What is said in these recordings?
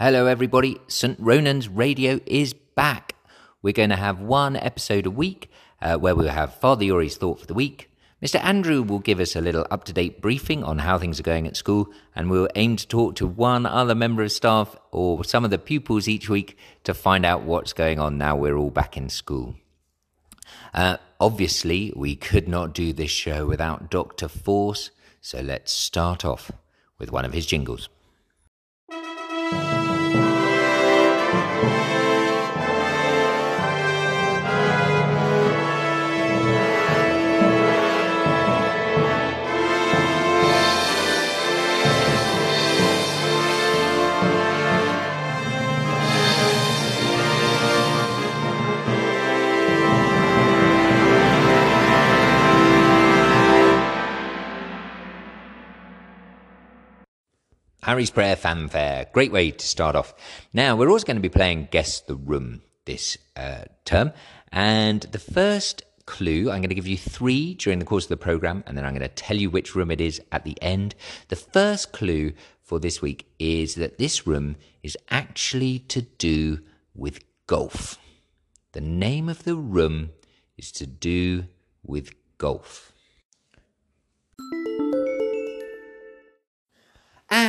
Hello, everybody. St. Ronan's Radio is back. We're going to have one episode a week uh, where we'll have Father Iori's thought for the week. Mr. Andrew will give us a little up to date briefing on how things are going at school, and we'll aim to talk to one other member of staff or some of the pupils each week to find out what's going on now we're all back in school. Uh, obviously, we could not do this show without Dr. Force, so let's start off with one of his jingles. Harry's Prayer Fanfare. Great way to start off. Now, we're also going to be playing Guess the Room this uh, term. And the first clue, I'm going to give you three during the course of the program, and then I'm going to tell you which room it is at the end. The first clue for this week is that this room is actually to do with golf. The name of the room is to do with golf.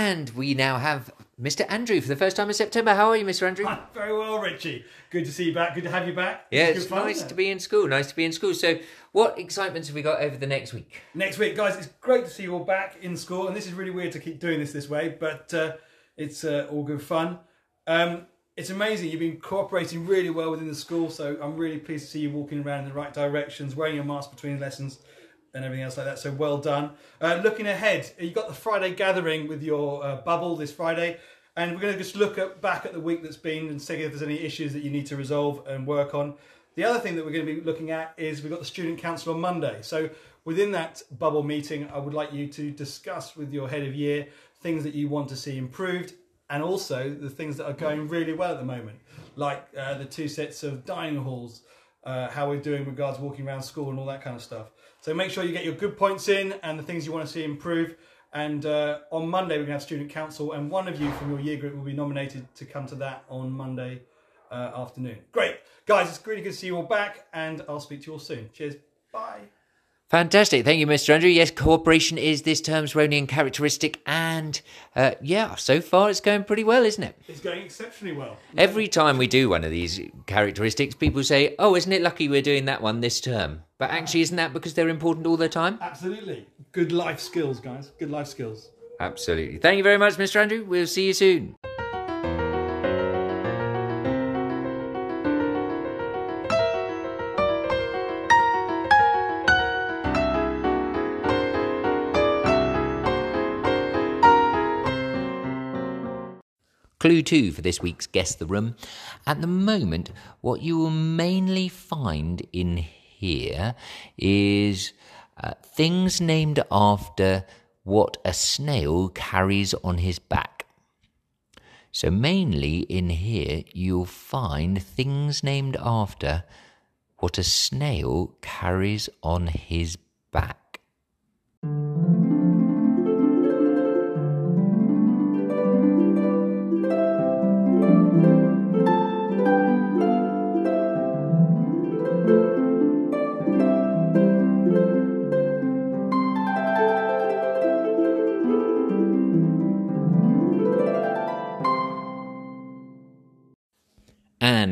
And we now have Mr. Andrew for the first time in September. How are you, Mr. Andrew? Hi, very well, Richie. Good to see you back. Good to have you back. Yeah, It's it's nice isn't to be in school. Nice to be in school. So, what excitements have we got over the next week? Next week, guys, it's great to see you all back in school. And this is really weird to keep doing this this way, but uh, it's uh, all good fun. Um, it's amazing. You've been cooperating really well within the school, so I'm really pleased to see you walking around in the right directions, wearing your mask between lessons, and everything else like that. So well done. Uh, looking ahead, you've got the Friday gathering with your uh, bubble this Friday, and we're going to just look at, back at the week that's been and see if there's any issues that you need to resolve and work on. The other thing that we're going to be looking at is we've got the student council on Monday. So within that bubble meeting, I would like you to discuss with your head of year things that you want to see improved and also the things that are going really well at the moment, like uh, the two sets of dining halls, uh, how we're doing regards walking around school and all that kind of stuff. So make sure you get your good points in and the things you want to see improve. And uh, on Monday, we're going to have student council, and one of you from your year group will be nominated to come to that on Monday uh, afternoon. Great. Guys, it's really good to see you all back, and I'll speak to you all soon. Cheers. Bye. Fantastic. Thank you, Mr. Andrew. Yes, cooperation is this term's Ronian characteristic. And uh, yeah, so far it's going pretty well, isn't it? It's going exceptionally well. Every time we do one of these characteristics, people say, oh, isn't it lucky we're doing that one this term? But actually, isn't that because they're important all the time? Absolutely. Good life skills, guys. Good life skills. Absolutely. Thank you very much, Mr. Andrew. We'll see you soon. Clue two for this week's Guess the Room. At the moment, what you will mainly find in here is uh, things named after what a snail carries on his back. So, mainly in here, you'll find things named after what a snail carries on his back.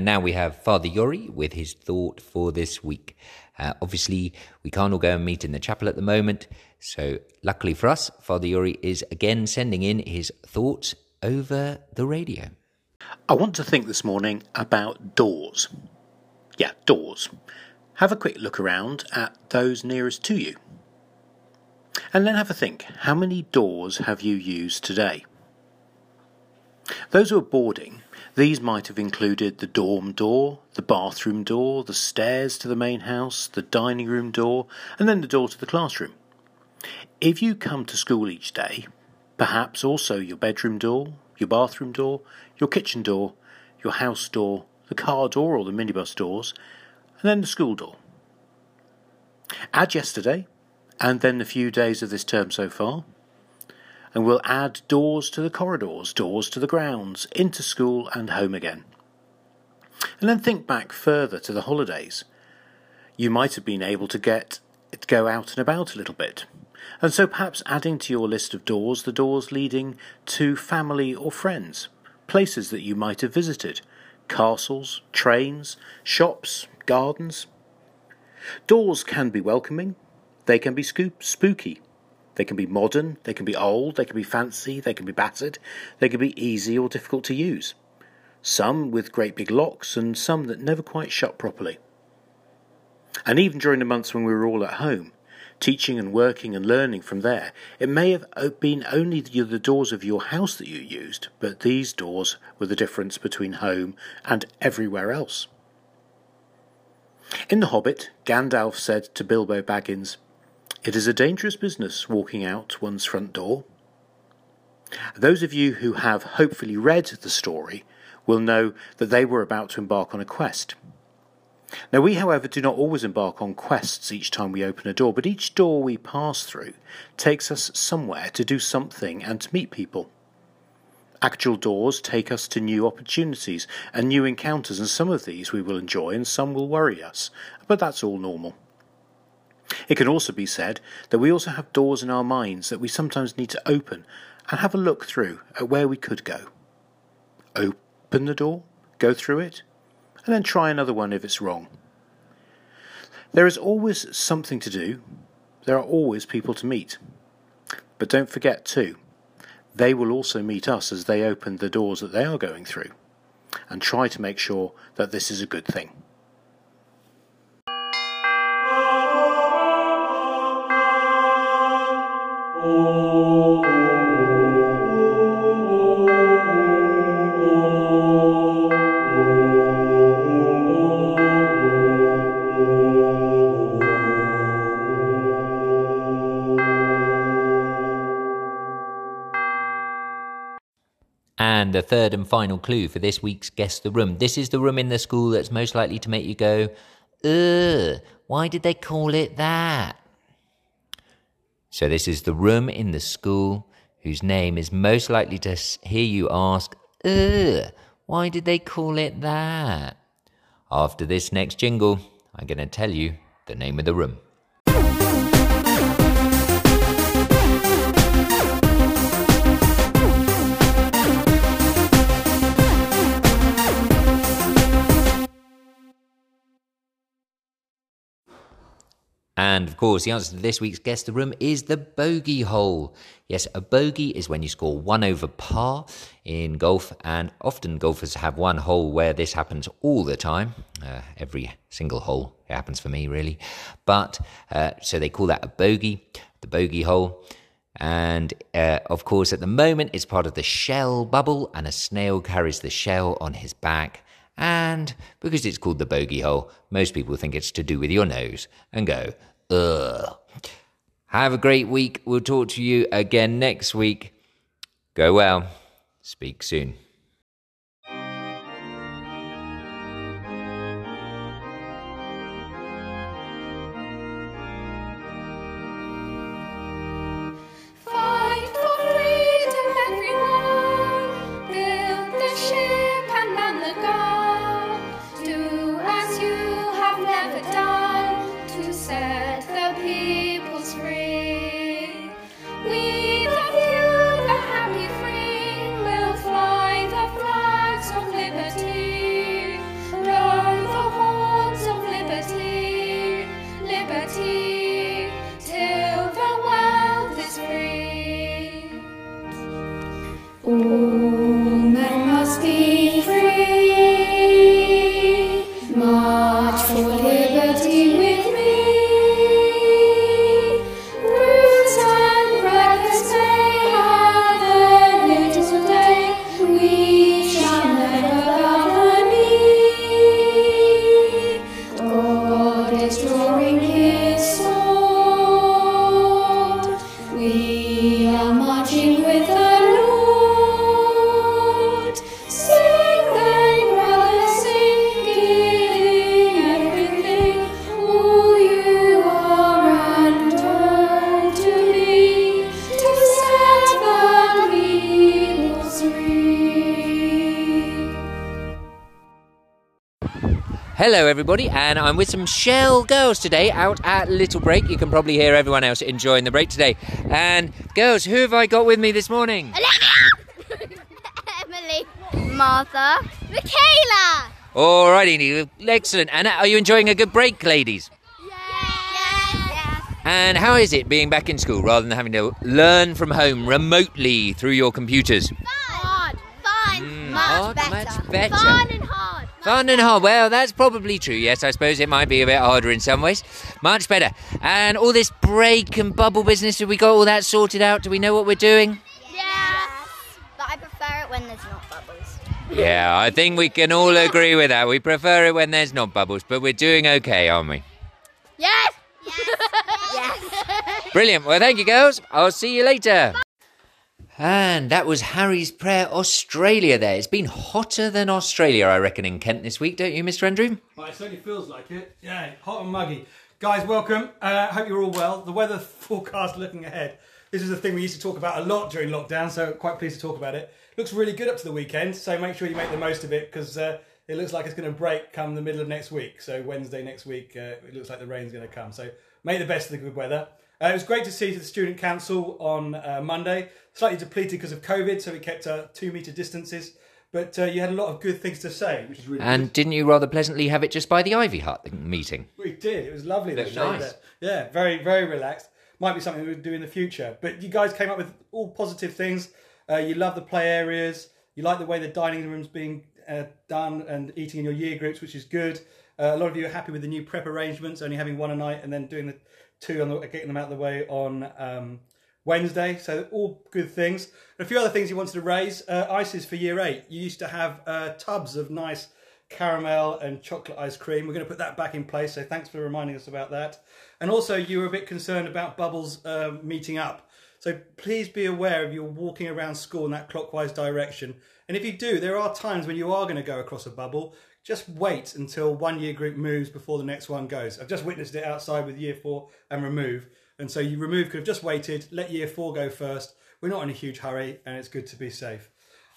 Now we have Father Iori with his thought for this week. Uh, obviously, we can't all go and meet in the chapel at the moment, so luckily for us, Father Iori is again sending in his thoughts over the radio. I want to think this morning about doors. Yeah, doors. Have a quick look around at those nearest to you. And then have a think how many doors have you used today? Those who are boarding, these might have included the dorm door, the bathroom door, the stairs to the main house, the dining room door, and then the door to the classroom. If you come to school each day, perhaps also your bedroom door, your bathroom door, your kitchen door, your house door, the car door or the minibus doors, and then the school door. Add yesterday, and then the few days of this term so far, and we'll add doors to the corridors, doors to the grounds, into school and home again. And then think back further to the holidays. You might have been able to get go out and about a little bit. And so perhaps adding to your list of doors the doors leading to family or friends, places that you might have visited, castles, trains, shops, gardens. Doors can be welcoming, they can be spooky, they can be modern, they can be old, they can be fancy, they can be battered, they can be easy or difficult to use. Some with great big locks, and some that never quite shut properly. And even during the months when we were all at home, teaching and working and learning from there, it may have been only the doors of your house that you used, but these doors were the difference between home and everywhere else. In The Hobbit, Gandalf said to Bilbo Baggins, It is a dangerous business walking out one's front door. Those of you who have hopefully read the story will know that they were about to embark on a quest. Now, we, however, do not always embark on quests each time we open a door, but each door we pass through takes us somewhere to do something and to meet people. Actual doors take us to new opportunities and new encounters, and some of these we will enjoy and some will worry us, but that's all normal. It can also be said that we also have doors in our minds that we sometimes need to open and have a look through at where we could go. Open the door, go through it, and then try another one if it's wrong. There is always something to do, there are always people to meet. But don't forget, too, they will also meet us as they open the doors that they are going through, and try to make sure that this is a good thing. The third and final clue for this week's Guess the Room. This is the room in the school that's most likely to make you go, ugh, why did they call it that? So, this is the room in the school whose name is most likely to hear you ask, ugh, why did they call it that? After this next jingle, I'm going to tell you the name of the room. And of course, the answer to this week's Guess the Room is the bogey hole. Yes, a bogey is when you score one over par in golf, and often golfers have one hole where this happens all the time. Uh, every single hole it happens for me, really. But uh, so they call that a bogey, the bogey hole. And uh, of course, at the moment, it's part of the shell bubble, and a snail carries the shell on his back. And because it's called the bogey hole, most people think it's to do with your nose and go, ugh. Have a great week. We'll talk to you again next week. Go well. Speak soon. Hello, everybody, and I'm with some Shell girls today out at Little Break. You can probably hear everyone else enjoying the break today. And, girls, who have I got with me this morning? Emily. Martha. Michaela. Alrighty, excellent. And are you enjoying a good break, ladies? Yes. And how is it being back in school rather than having to learn from home remotely through your computers? Hard. Fun. Hmm. much hard, better. much better. Fun and hard. Fun and hard. Well, that's probably true. Yes, I suppose it might be a bit harder in some ways. Much better. And all this break and bubble business, have we got all that sorted out? Do we know what we're doing? Yes. But I prefer it when there's not bubbles. Yeah, I think we can all agree with that. We prefer it when there's not bubbles, but we're doing okay, aren't we? Yes. Yes. yes. Brilliant. Well, thank you, girls. I'll see you later. And that was Harry's Prayer Australia there. It's been hotter than Australia, I reckon, in Kent this week, don't you, Mr. Andrew? Well, it certainly feels like it. Yeah, hot and muggy. Guys, welcome. Uh, hope you're all well. The weather forecast looking ahead. This is a thing we used to talk about a lot during lockdown, so quite pleased to talk about it. Looks really good up to the weekend, so make sure you make the most of it because uh, it looks like it's going to break come the middle of next week. So Wednesday next week, uh, it looks like the rain's going to come. So make the best of the good weather. Uh, it was great to see the student council on uh, Monday. Slightly depleted because of COVID, so we kept uh, two metre distances. But uh, you had a lot of good things to say, which is really good. And didn't you rather pleasantly have it just by the Ivy Hut meeting? We did. It was lovely. nice. Yeah, very, very relaxed. Might be something we would do in the future. But you guys came up with all positive things. Uh, you love the play areas. You like the way the dining room's being uh, done and eating in your year groups, which is good. Uh, a lot of you are happy with the new prep arrangements, only having one a night and then doing the two on the, getting them out of the way on um, Wednesday. So all good things. And a few other things you wanted to raise. Uh, ices for year eight. You used to have uh, tubs of nice caramel and chocolate ice cream. We're going to put that back in place. So thanks for reminding us about that. And also, you were a bit concerned about bubbles uh, meeting up. So please be aware if you're walking around school in that clockwise direction. And if you do, there are times when you are going to go across a bubble. Just wait until one year group moves before the next one goes. I've just witnessed it outside with year four and remove. And so you remove could have just waited, let year four go first. We're not in a huge hurry and it's good to be safe.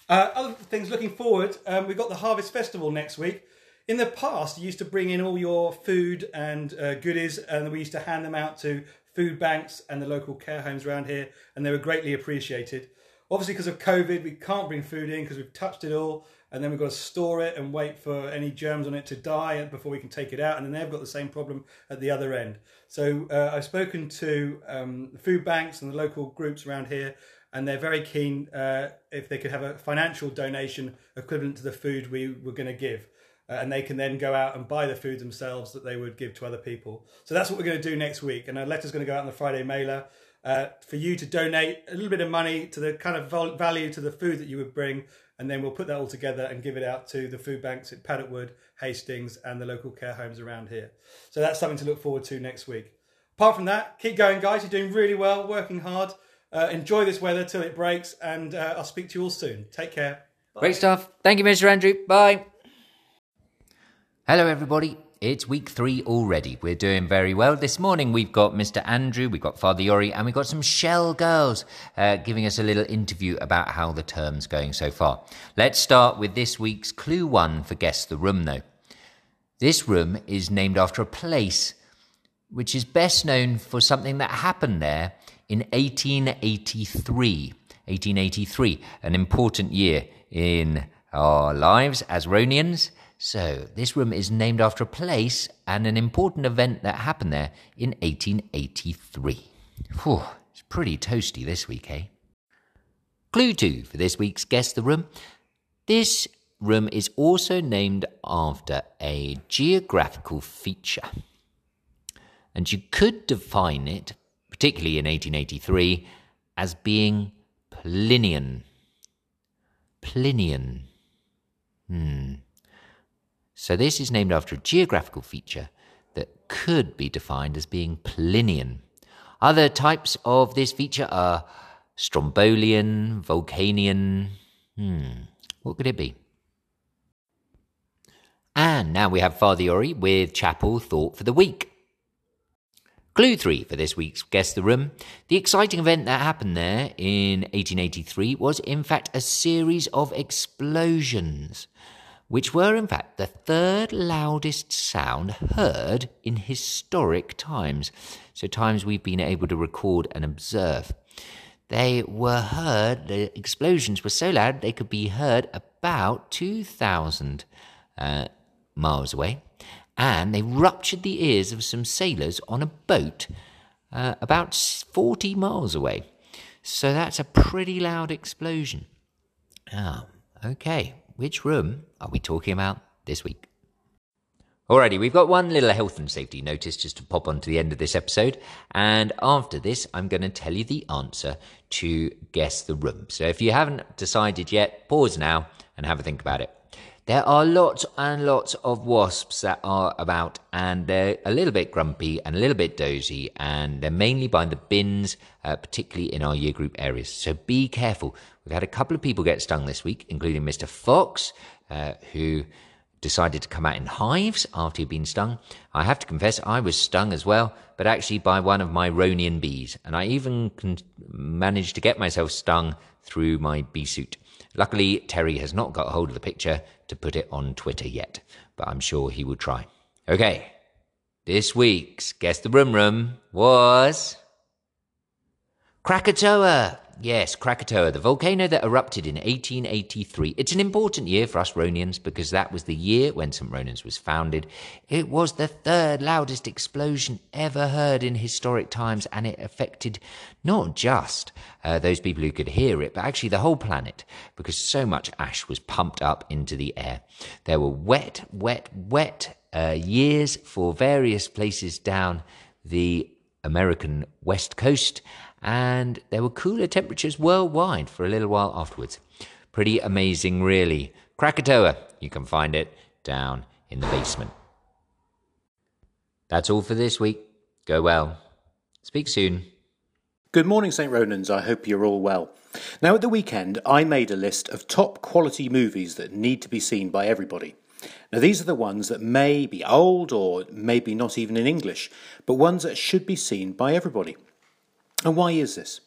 Uh, other things looking forward, um, we've got the Harvest Festival next week. In the past, you used to bring in all your food and uh, goodies, and we used to hand them out to food banks and the local care homes around here, and they were greatly appreciated. Obviously, because of COVID, we can't bring food in because we've touched it all, and then we've got to store it and wait for any germs on it to die before we can take it out, and then they've got the same problem at the other end. So uh, I've spoken to um, food banks and the local groups around here, and they're very keen uh, if they could have a financial donation equivalent to the food we were going to give. Uh, and they can then go out and buy the food themselves that they would give to other people. So that's what we're going to do next week. And a letter's going to go out on the Friday mailer uh, for you to donate a little bit of money to the kind of val- value to the food that you would bring. And then we'll put that all together and give it out to the food banks at Paddock Wood, Hastings, and the local care homes around here. So that's something to look forward to next week. Apart from that, keep going, guys. You're doing really well, working hard. Uh, enjoy this weather till it breaks, and uh, I'll speak to you all soon. Take care. Great stuff. Thank you, Mr. Andrew. Bye. Hello, everybody. It's week three already. We're doing very well. This morning we've got Mr. Andrew, we've got Father Iori, and we've got some Shell girls uh, giving us a little interview about how the term's going so far. Let's start with this week's clue one for Guess the Room, though. This room is named after a place which is best known for something that happened there in 1883. 1883, an important year in our lives as Ronians. So, this room is named after a place and an important event that happened there in 1883. Whew, it's pretty toasty this week, eh? Clue two for this week's Guess the Room. This room is also named after a geographical feature. And you could define it, particularly in 1883, as being Plinian. Plinian. Hmm. So this is named after a geographical feature that could be defined as being Plinian. Other types of this feature are Strombolian, Vulcanian. Hmm. What could it be? And now we have Father Iori with Chapel Thought for the Week. Clue 3 for this week's Guess the Room. The exciting event that happened there in 1883 was, in fact, a series of explosions, which were in fact the third loudest sound heard in historic times. So, times we've been able to record and observe. They were heard, the explosions were so loud they could be heard about 2,000 uh, miles away, and they ruptured the ears of some sailors on a boat uh, about 40 miles away. So that's a pretty loud explosion. Ah, okay. Which room are we talking about this week? Alrighty, we've got one little health and safety notice just to pop on to the end of this episode. And after this, I'm going to tell you the answer to guess the room. So if you haven't decided yet, pause now and have a think about it. There are lots and lots of wasps that are about, and they're a little bit grumpy and a little bit dozy, and they're mainly by the bins, uh, particularly in our year group areas. So be careful. We've had a couple of people get stung this week, including Mr. Fox, uh, who decided to come out in hives after he'd been stung. I have to confess, I was stung as well, but actually by one of my Ronian bees, and I even con- managed to get myself stung through my bee suit. Luckily, Terry has not got hold of the picture to put it on Twitter yet, but I'm sure he will try. Okay, this week's Guess the Room Room was. Krakatoa! Yes, Krakatoa, the volcano that erupted in 1883. It's an important year for us Ronians because that was the year when St. Ronan's was founded. It was the third loudest explosion ever heard in historic times, and it affected not just uh, those people who could hear it, but actually the whole planet because so much ash was pumped up into the air. There were wet, wet, wet uh, years for various places down the American West Coast and there were cooler temperatures worldwide for a little while afterwards. Pretty amazing, really. Krakatoa, you can find it down in the basement. That's all for this week. Go well. Speak soon. Good morning, St. Ronans. I hope you're all well. Now, at the weekend, I made a list of top quality movies that need to be seen by everybody. Now, these are the ones that may be old or maybe not even in English, but ones that should be seen by everybody. And why is this?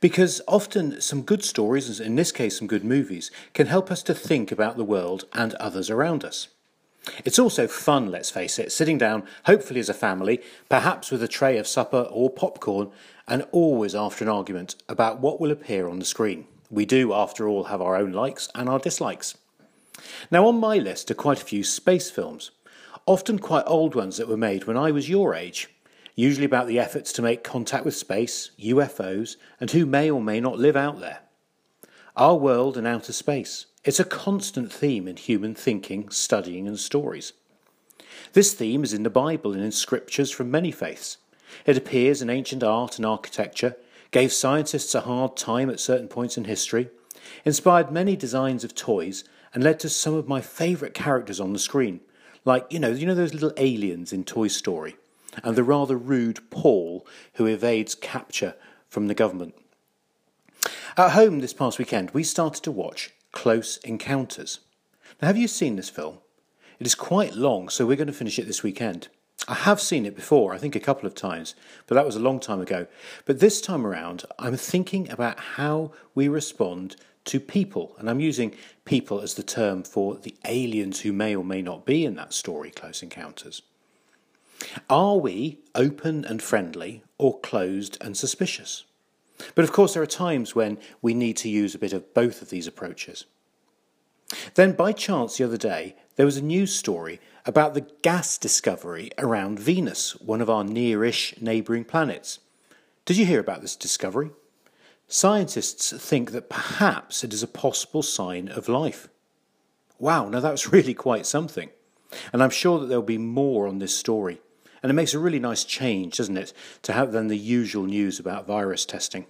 Because often some good stories, in this case some good movies, can help us to think about the world and others around us. It's also fun, let's face it, sitting down, hopefully as a family, perhaps with a tray of supper or popcorn, and always after an argument about what will appear on the screen. We do, after all, have our own likes and our dislikes. Now, on my list are quite a few space films, often quite old ones that were made when I was your age usually about the efforts to make contact with space, UFOs, and who may or may not live out there. Our world and outer space. It's a constant theme in human thinking, studying, and stories. This theme is in the Bible and in scriptures from many faiths. It appears in ancient art and architecture, gave scientists a hard time at certain points in history, inspired many designs of toys, and led to some of my favourite characters on the screen, like you know, you know those little aliens in Toy Story and the rather rude Paul who evades capture from the government. At home this past weekend, we started to watch Close Encounters. Now, have you seen this film? It is quite long, so we're going to finish it this weekend. I have seen it before, I think a couple of times, but that was a long time ago. But this time around, I'm thinking about how we respond to people, and I'm using people as the term for the aliens who may or may not be in that story, Close Encounters. Are we open and friendly or closed and suspicious? But of course, there are times when we need to use a bit of both of these approaches. Then, by chance, the other day, there was a news story about the gas discovery around Venus, one of our near ish neighbouring planets. Did you hear about this discovery? Scientists think that perhaps it is a possible sign of life. Wow, now that's really quite something. And I'm sure that there'll be more on this story. And it makes a really nice change, doesn't it, to have than the usual news about virus testing.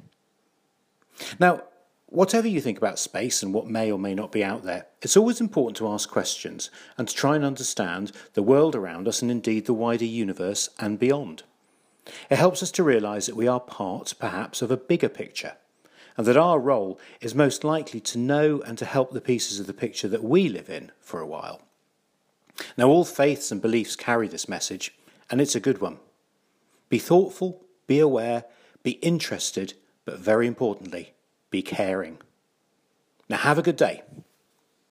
Now, whatever you think about space and what may or may not be out there, it's always important to ask questions and to try and understand the world around us and indeed the wider universe and beyond. It helps us to realise that we are part, perhaps, of a bigger picture, and that our role is most likely to know and to help the pieces of the picture that we live in for a while. Now, all faiths and beliefs carry this message, and it's a good one. Be thoughtful, be aware, be interested, but very importantly, be caring. Now, have a good day.